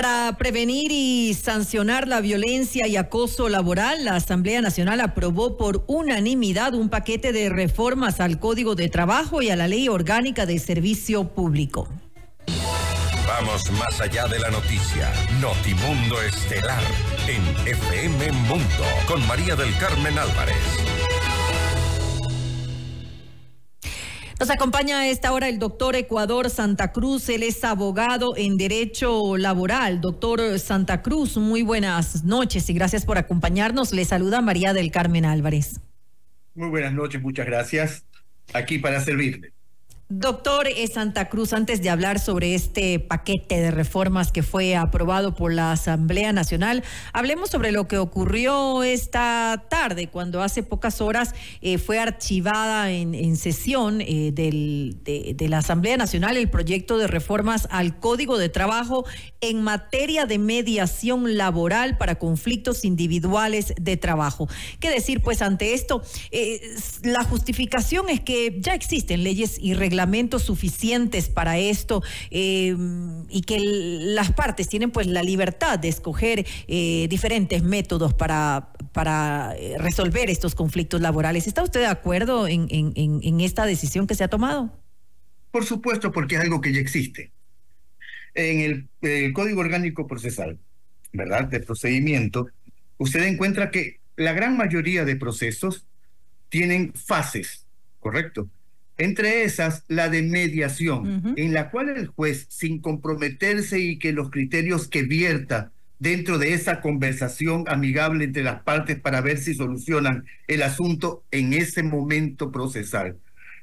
Para prevenir y sancionar la violencia y acoso laboral, la Asamblea Nacional aprobó por unanimidad un paquete de reformas al Código de Trabajo y a la Ley Orgánica de Servicio Público. Vamos más allá de la noticia. Notimundo Estelar en FM Mundo con María del Carmen Álvarez. Nos acompaña a esta hora el doctor Ecuador Santa Cruz. Él es abogado en Derecho Laboral. Doctor Santa Cruz, muy buenas noches y gracias por acompañarnos. Le saluda María del Carmen Álvarez. Muy buenas noches, muchas gracias. Aquí para servirle. Doctor Santa Cruz, antes de hablar sobre este paquete de reformas que fue aprobado por la Asamblea Nacional, hablemos sobre lo que ocurrió esta tarde, cuando hace pocas horas eh, fue archivada en, sesión eh, de, la Asamblea Nacional el proyecto de reformas al Código de Trabajo en materia de mediación laboral para conflictos individuales de trabajo. ¿Qué decir, pues, ante esto? Eh, la justificación es que ya existen leyes y reglamentos suficientes para esto eh, y que las partes tienen pues la libertad de escoger eh, diferentes métodos para, para eh, resolver estos conflictos laborales. ¿Está usted de acuerdo en, en, esta decisión que se ha tomado? Por supuesto, porque es algo que ya existe. En el Código Orgánico Procesal, ¿verdad? De procedimiento, usted encuentra que la gran mayoría de procesos tienen fases, ¿correcto? Entre esas, la de mediación, en la cual el juez, sin comprometerse y que los criterios que vierta dentro de esa conversación amigable entre las partes para ver si solucionan el asunto en ese momento procesal.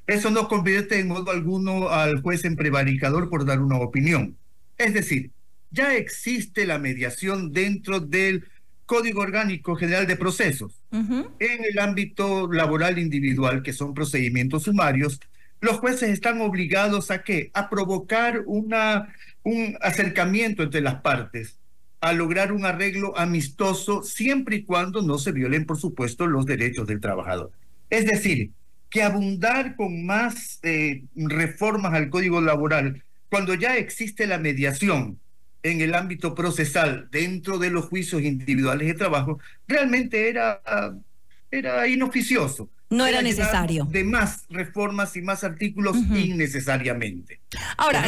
Eso no convierte en modo alguno al juez en prevaricador por dar una opinión. Es decir, ya existe la mediación dentro del Código Orgánico General de Procesos. En el ámbito laboral individual, que son procedimientos sumarios, los jueces están obligados a qué? A provocar una, un acercamiento entre las partes, a lograr un arreglo amistoso, siempre y cuando no se violen, por supuesto, los derechos del trabajador. Es decir, que abundar con más eh, reformas al Código Laboral, cuando ya existe la mediación, en el ámbito procesal dentro de los juicios individuales de trabajo realmente era, era inoficioso. No era, necesario. De más reformas y más artículos innecesariamente. Ahora,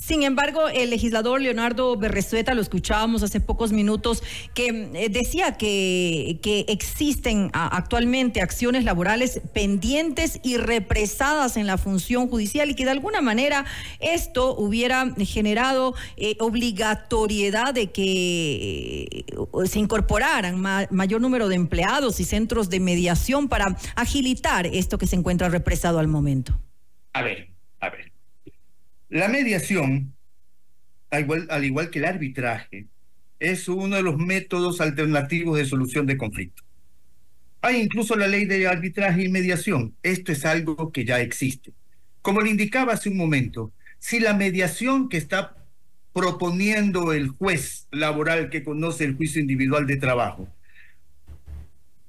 sin embargo, el legislador Leonardo Berrezueta, lo escuchábamos hace pocos minutos, que eh, decía que, que existen actualmente acciones laborales pendientes y represadas en la función judicial y que de alguna manera esto hubiera generado eh, obligatoriedad de que eh, se incorporaran mayor número de empleados y centros de mediación para agilitar esto que se encuentra represado al momento. A ver, a ver. La mediación, al igual, que el arbitraje, es uno de los métodos alternativos de solución de conflictos. Hay incluso la ley de arbitraje y mediación. Esto es algo que ya existe. Como le indicaba hace un momento, si la mediación que está proponiendo el juez laboral que conoce el juicio individual de trabajo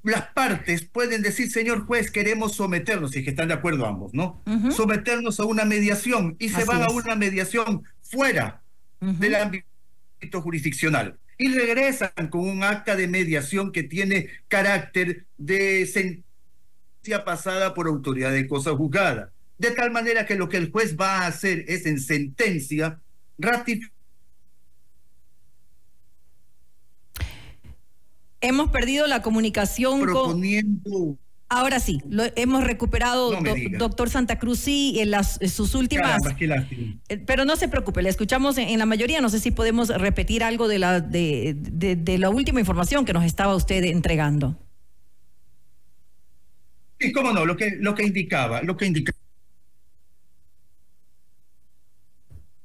las partes pueden decir, señor juez, queremos someternos, y que están de acuerdo ambos, ¿no? Someternos a una mediación y se van a una mediación fuera del ámbito jurisdiccional y regresan con un acta de mediación que tiene carácter de sentencia pasada por autoridad de cosa juzgada. De tal manera que lo que el juez va a hacer es en sentencia ratificar Hemos perdido la comunicación con... Ahora sí, lo hemos recuperado, doctor Santa Cruz, sí, en las sus últimas. Eh, pero no se preocupe, le escuchamos en, la mayoría. No sé si podemos repetir algo de la de, de, la última información que nos estaba usted entregando. Sí, cómo no, lo que lo que indicaba, lo que indicaba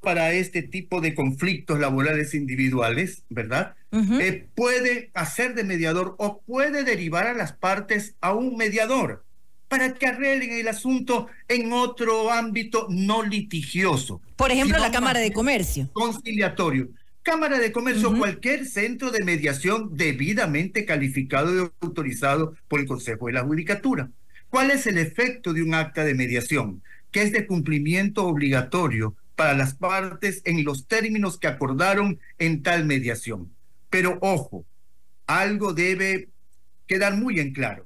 para este tipo de conflictos laborales individuales, ¿verdad? Eh, puede hacer de mediador o puede derivar a las partes a un mediador para que arreglen el asunto en otro ámbito no litigioso. Por ejemplo, la Cámara de Comercio. Conciliatorio. Cámara de Comercio, cualquier centro de mediación debidamente calificado y autorizado por el Consejo de la Judicatura. ¿Cuál es el efecto de un acta de mediación? Que es de cumplimiento obligatorio para las partes en los términos que acordaron en tal mediación. Pero ojo, algo debe quedar muy en claro,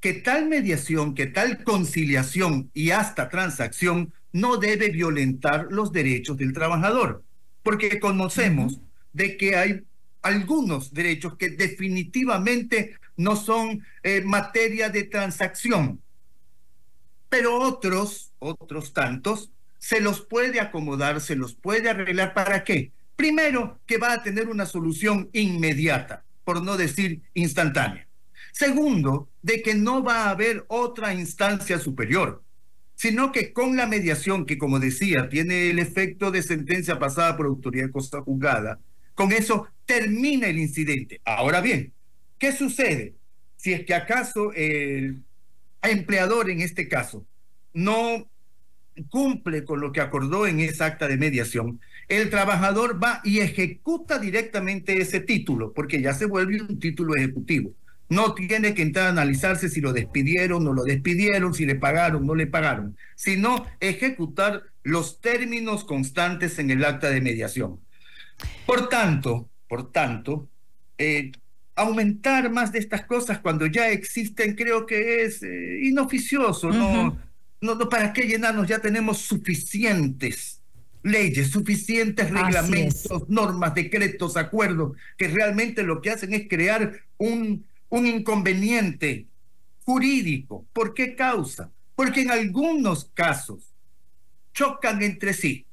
que tal mediación, que tal conciliación y hasta transacción no debe violentar los derechos del trabajador, porque conocemos de que hay algunos derechos que definitivamente no son eh, materia de transacción, pero otros, otros tantos, se los puede acomodar, se los puede arreglar. ¿Para qué? Primero, que va a tener una solución inmediata, por no decir instantánea. Segundo, de que no va a haber otra instancia superior, sino que con la mediación, que como decía, tiene el efecto de sentencia pasada por autoridad de juzgada, con eso termina el incidente. Ahora bien, ¿qué sucede? Si es que acaso el empleador en este caso no cumple con lo que acordó en esa acta de mediación, el trabajador va y ejecuta directamente ese título, porque ya se vuelve un título ejecutivo. No tiene que entrar a analizarse si lo despidieron, no lo despidieron, si le pagaron, no le pagaron, sino ejecutar los términos constantes en el acta de mediación. Por tanto, por tanto, eh, aumentar más de estas cosas cuando ya existen creo que es eh, inoficioso, no, no, no, ¿para qué llenarnos? Ya tenemos suficientes leyes, suficientes reglamentos, normas, decretos, acuerdos, que realmente lo que hacen es crear un, un inconveniente jurídico. ¿Por qué causa? Porque en algunos casos chocan entre sí.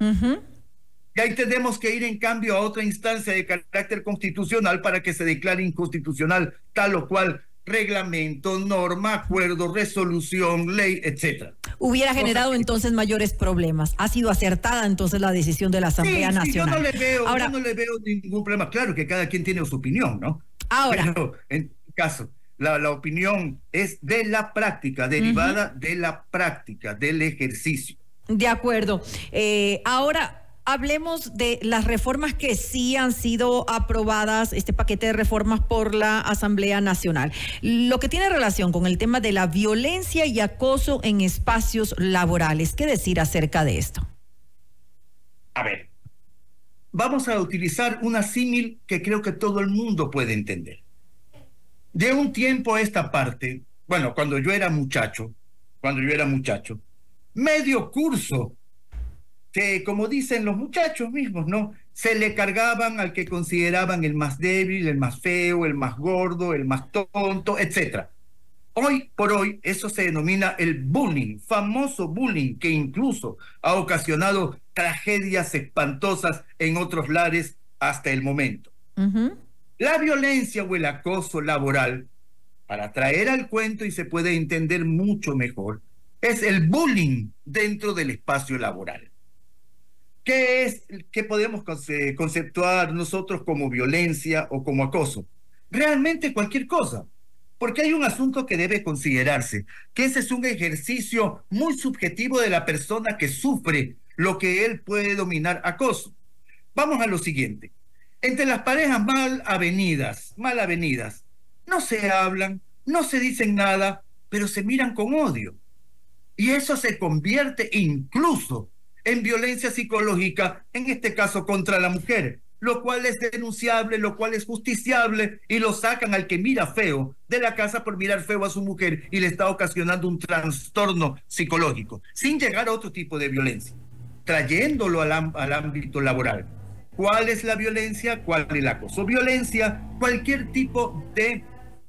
Y ahí tenemos que ir en cambio a otra instancia de carácter constitucional para que se declare inconstitucional tal o cual reglamento, norma, acuerdo, resolución, ley, etcétera. Hubiera generado entonces mayores problemas. Ha sido acertada entonces la decisión de la Asamblea Nacional. yo, no le veo, Ahora, no le veo ningún problema. Claro que cada quien tiene su opinión, ¿no? Ahora. Pero en caso, la, la opinión es de la práctica, derivada de la práctica, del ejercicio. De acuerdo. Eh, ahora, hablemos de las reformas que sí han sido aprobadas, este paquete de reformas por la Asamblea Nacional. Lo que tiene relación con el tema de la violencia y acoso en espacios laborales. ¿Qué decir acerca de esto? A ver, vamos a utilizar una símil que creo que todo el mundo puede entender. De un tiempo a esta parte, bueno, cuando yo era muchacho, cuando yo era muchacho, medio curso que, como dicen los muchachos mismos, ¿no? Se le cargaban al que consideraban el más débil, el más feo, el más gordo, el más tonto, etc. Hoy por hoy eso se denomina el bullying, famoso bullying que incluso ha ocasionado tragedias espantosas en otros lares hasta el momento. La violencia o el acoso laboral, para traer al cuento y se puede entender mucho mejor, es el bullying dentro del espacio laboral. ¿Qué es, qué podemos conceptuar nosotros como violencia o como acoso? Realmente cualquier cosa, porque hay un asunto que debe considerarse, que ese es un ejercicio muy subjetivo de la persona que sufre lo que él puede dominar acoso. Vamos a lo siguiente. Entre las parejas mal avenidas, mal avenidas, no se hablan, no se dicen nada, pero se miran con odio. Y eso se convierte incluso en violencia psicológica, en este caso contra la mujer, lo cual es denunciable, lo cual es justiciable, y lo sacan al que mira feo de la casa por mirar feo a su mujer y le está ocasionando un trastorno psicológico, sin llegar a otro tipo de violencia, trayéndolo al, al ámbito laboral. ¿Cuál es la violencia? ¿Cuál es el acoso? Violencia, cualquier tipo de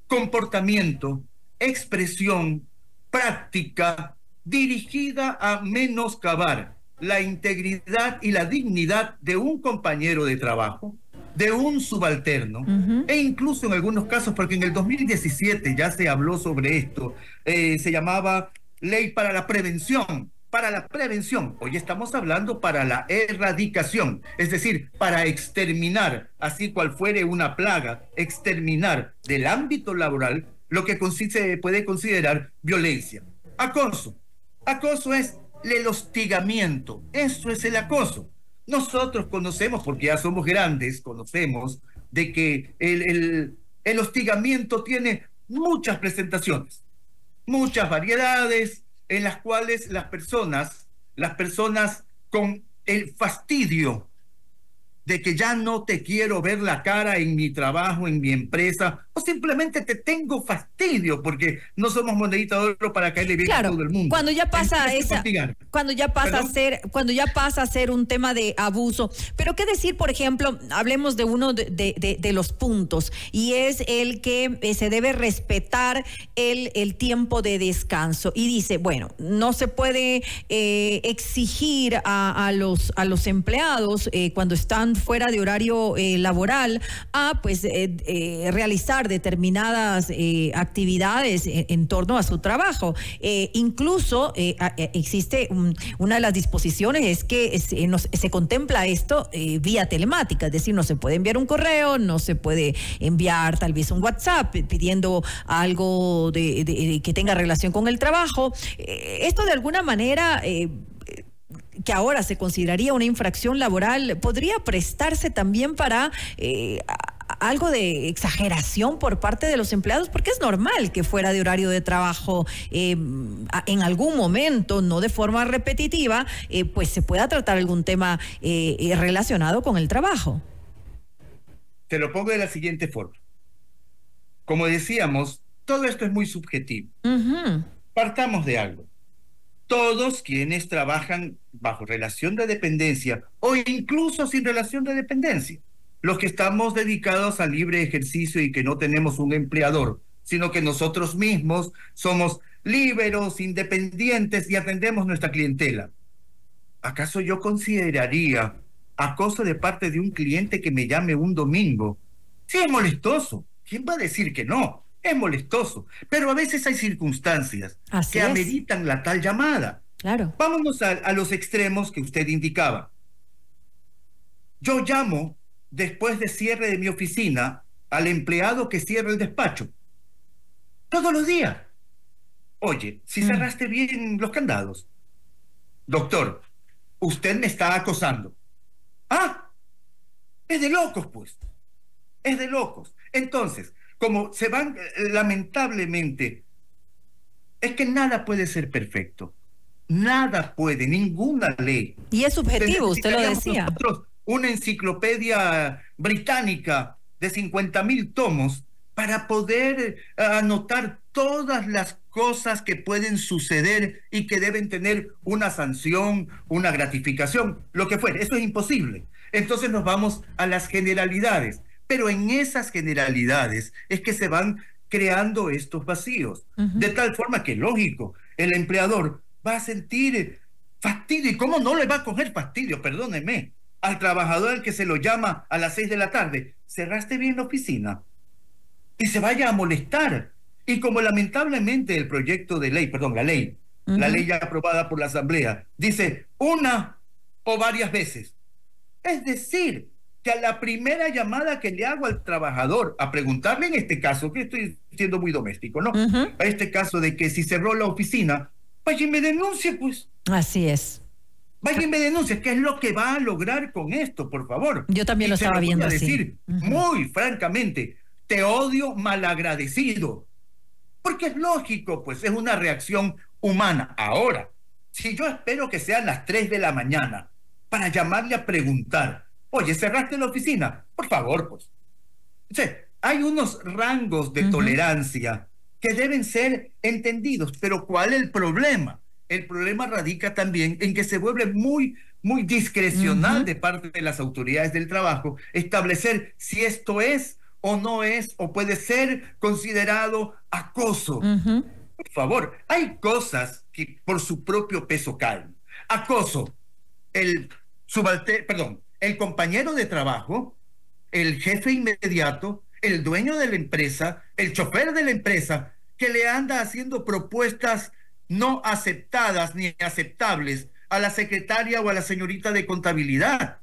comportamiento, expresión, práctica dirigida a menoscabar la integridad y la dignidad de un compañero de trabajo, de un subalterno, e incluso en algunos casos, porque en el 2017 ya se habló sobre esto, eh, se llamaba Ley para la Prevención, para la prevención. Hoy estamos hablando para la erradicación, es decir, para exterminar, así cual fuere una plaga, exterminar del ámbito laboral lo que se puede considerar violencia. Acoso. Acoso es el hostigamiento. Eso es el acoso. Nosotros conocemos, porque ya somos grandes, conocemos de que el, el, hostigamiento tiene muchas presentaciones, muchas variedades en las cuales las personas, las personas con el fastidio de que ya no te quiero ver la cara en mi trabajo, en mi empresa, o simplemente te tengo fastidio porque no somos monedita de oro para caerle bien a todo el mundo. Cuando ya pasa esa, cuando ya pasa a ser, cuando ya pasa a ser un tema de abuso. Pero qué decir, por ejemplo, hablemos de uno de, los puntos y es el que eh, se debe respetar el, el tiempo de descanso y dice, bueno, no se puede eh, exigir a, los a los empleados eh, cuando están fuera de horario eh, laboral a pues eh, eh, determinadas actividades en, torno a su trabajo. incluso existe una de las disposiciones es que se, contempla esto vía telemática, es decir, no se puede enviar un correo, no se puede enviar tal vez un WhatsApp pidiendo algo de, que tenga relación con el trabajo. esto de alguna manera que ahora se consideraría una infracción laboral, podría prestarse también para eh, algo de exageración por parte de los empleados, porque es normal que fuera de horario de trabajo eh, en algún momento, no de forma repetitiva, eh, pues se pueda tratar algún tema relacionado con el trabajo. Te lo pongo de la siguiente forma. Como decíamos, todo esto es muy subjetivo. Partamos de algo todos quienes trabajan bajo relación de dependencia o incluso sin relación de dependencia. Los que estamos dedicados al libre ejercicio y que no tenemos un empleador, sino que nosotros mismos somos liberos, independientes y atendemos nuestra clientela. ¿Acaso yo consideraría acoso de parte de un cliente que me llame un domingo? Sí, es molestoso. ¿Quién va a decir que no? es molestoso, pero a veces hay circunstancias que ameritan la tal llamada. Claro. Vámonos a, los extremos que usted indicaba. Yo llamo después de cierre de mi oficina al empleado que cierra el despacho. Todos los días. Oye, si mm. cerraste bien los candados. Doctor, usted me está acosando. Ah, es de locos, pues. Es de locos. Entonces, como se van, eh, lamentablemente, es que nada puede ser perfecto. Nada puede, ninguna ley. Y es subjetivo, usted lo decía. Una enciclopedia británica de 50 mil tomos para poder eh, anotar todas las cosas que pueden suceder y que deben tener una sanción, una gratificación, lo que fuere. Eso es imposible. Entonces nos vamos a las generalidades. Pero en esas generalidades es que se van creando estos vacíos. De tal forma que, lógico, el empleador va a sentir fastidio. ¿Y cómo no le va a coger fastidio? Perdóneme. Al trabajador al que se lo llama a las seis de la tarde, cerraste bien la oficina y se vaya a molestar. Y como lamentablemente el proyecto de ley, perdón, la ley, la ley ya aprobada por la Asamblea, dice una o varias veces. Es decir, que a la primera llamada que le hago al trabajador a preguntarle en este caso, que estoy siendo muy doméstico, ¿no? A este caso de que si cerró la oficina, vaya y me denuncie, pues. Así es. Vaya y me ¿qué es lo que va a lograr con esto, por favor? Yo también lo estaba viendo a decir, muy francamente, te odio malagradecido. Porque es lógico, pues es una reacción humana. Ahora, si yo espero que sean las 3 de la mañana para llamarle a preguntar Oye, cerraste la oficina. Por favor, pues. O sea, hay unos rangos de tolerancia que deben ser entendidos. Pero ¿cuál es el problema? El problema radica también en que se vuelve muy, muy discrecional de parte de las autoridades del trabajo establecer si esto es o no es o puede ser considerado acoso. Por favor, hay cosas que por su propio peso caen. Acoso, el subalterno, perdón, el compañero de trabajo, el jefe inmediato, el dueño de la empresa, el chofer de la empresa, que le anda haciendo propuestas no aceptadas ni aceptables a la secretaria o a la señorita de contabilidad.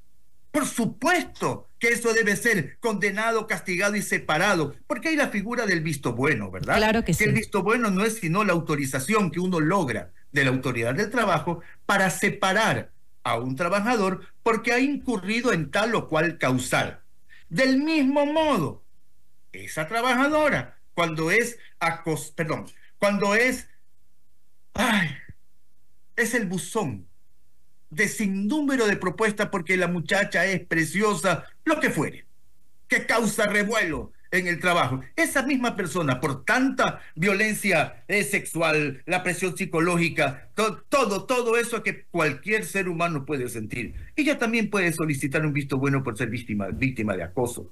Por supuesto que eso debe ser condenado, castigado y separado, porque hay la figura del visto bueno, ¿verdad? Claro que, sí. El visto bueno no es sino la autorización que uno logra de la autoridad del trabajo para separar a un trabajador porque ha incurrido en tal o cual causal. Del mismo modo, esa trabajadora, cuando es acos, perdón, cuando es, ay, es el buzón de sin número de propuestas porque la muchacha es preciosa, lo que fuere, que causa revuelo en el trabajo. Esa misma persona, por tanta violencia eh, sexual, la presión psicológica, todo, todo eso que cualquier ser humano puede sentir. Ella también puede solicitar un visto bueno por ser víctima, víctima de acoso.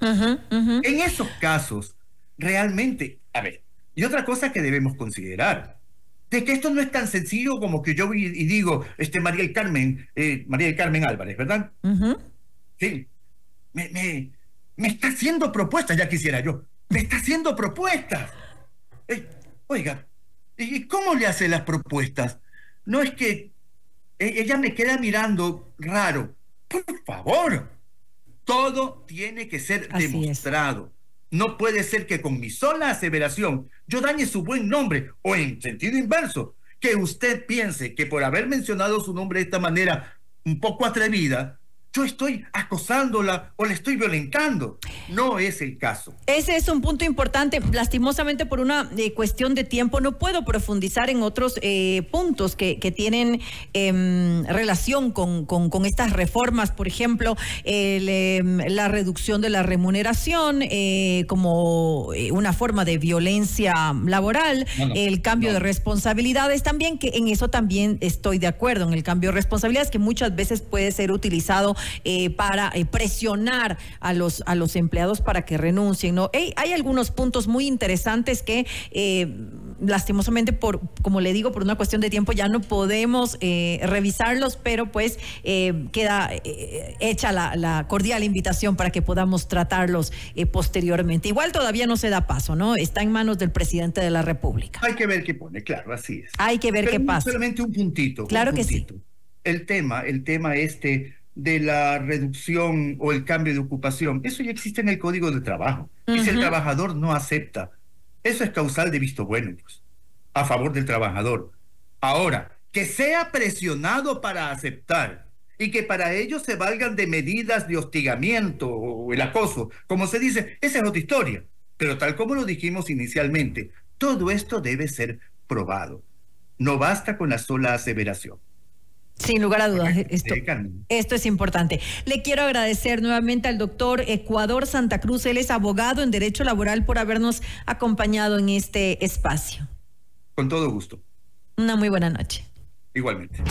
En esos casos, realmente, a ver, y otra cosa que debemos considerar, de que esto no es tan sencillo como que yo y digo, este María del Carmen, eh, María del Carmen Álvarez, ¿verdad? Sí. Me, me, me, está haciendo propuestas, ya quisiera yo. Me está haciendo propuestas. Eh, oiga, ¿y cómo le hace las propuestas? No es que e, ella me queda mirando raro. Por favor, todo tiene que ser demostrado. No puede ser que con mi sola aseveración yo dañe su buen nombre o en sentido inverso, que usted piense que por haber mencionado su nombre de esta manera un poco atrevida, yo estoy acosándola o le estoy violentando. No es el caso. Ese es un punto importante. Lastimosamente, por una eh, cuestión de tiempo, no puedo profundizar en otros eh, puntos que, tienen em, relación con, con, estas reformas. Por ejemplo, em, la reducción de la remuneración eh, como una forma de violencia laboral, el cambio de responsabilidades también, que en eso también estoy de acuerdo, en el cambio de responsabilidades, que muchas veces puede ser utilizado eh, para eh, presionar a los, a los empleados para que renuncien. ¿no? hay algunos puntos muy interesantes que eh, lastimosamente por, como le digo, por una cuestión de tiempo ya no podemos revisarlos, pero pues queda hecha la, la, cordial invitación para que podamos tratarlos posteriormente. Igual todavía no se da paso, ¿no? Está en manos del presidente de la República. Hay que ver qué pone, claro, así es. Hay que ver qué pasa. Solamente un puntito. Claro que sí. El tema, el tema este de la reducción o el cambio de ocupación. Eso ya existe en el Código de Trabajo. Y si el trabajador no acepta, eso es causal de visto bueno, pues, a favor del trabajador. Ahora, que sea presionado para aceptar y que para ello se valgan de medidas de hostigamiento o el acoso, como se dice, esa es otra historia. Pero tal como lo dijimos inicialmente, todo esto debe ser probado. No basta con la sola aseveración. Sin lugar a dudas, esto, esto es importante. Le quiero agradecer nuevamente al doctor Ecuador Santa Cruz, él es abogado en Derecho Laboral, por habernos acompañado en este espacio. Con todo gusto. Una muy buena noche. Igualmente.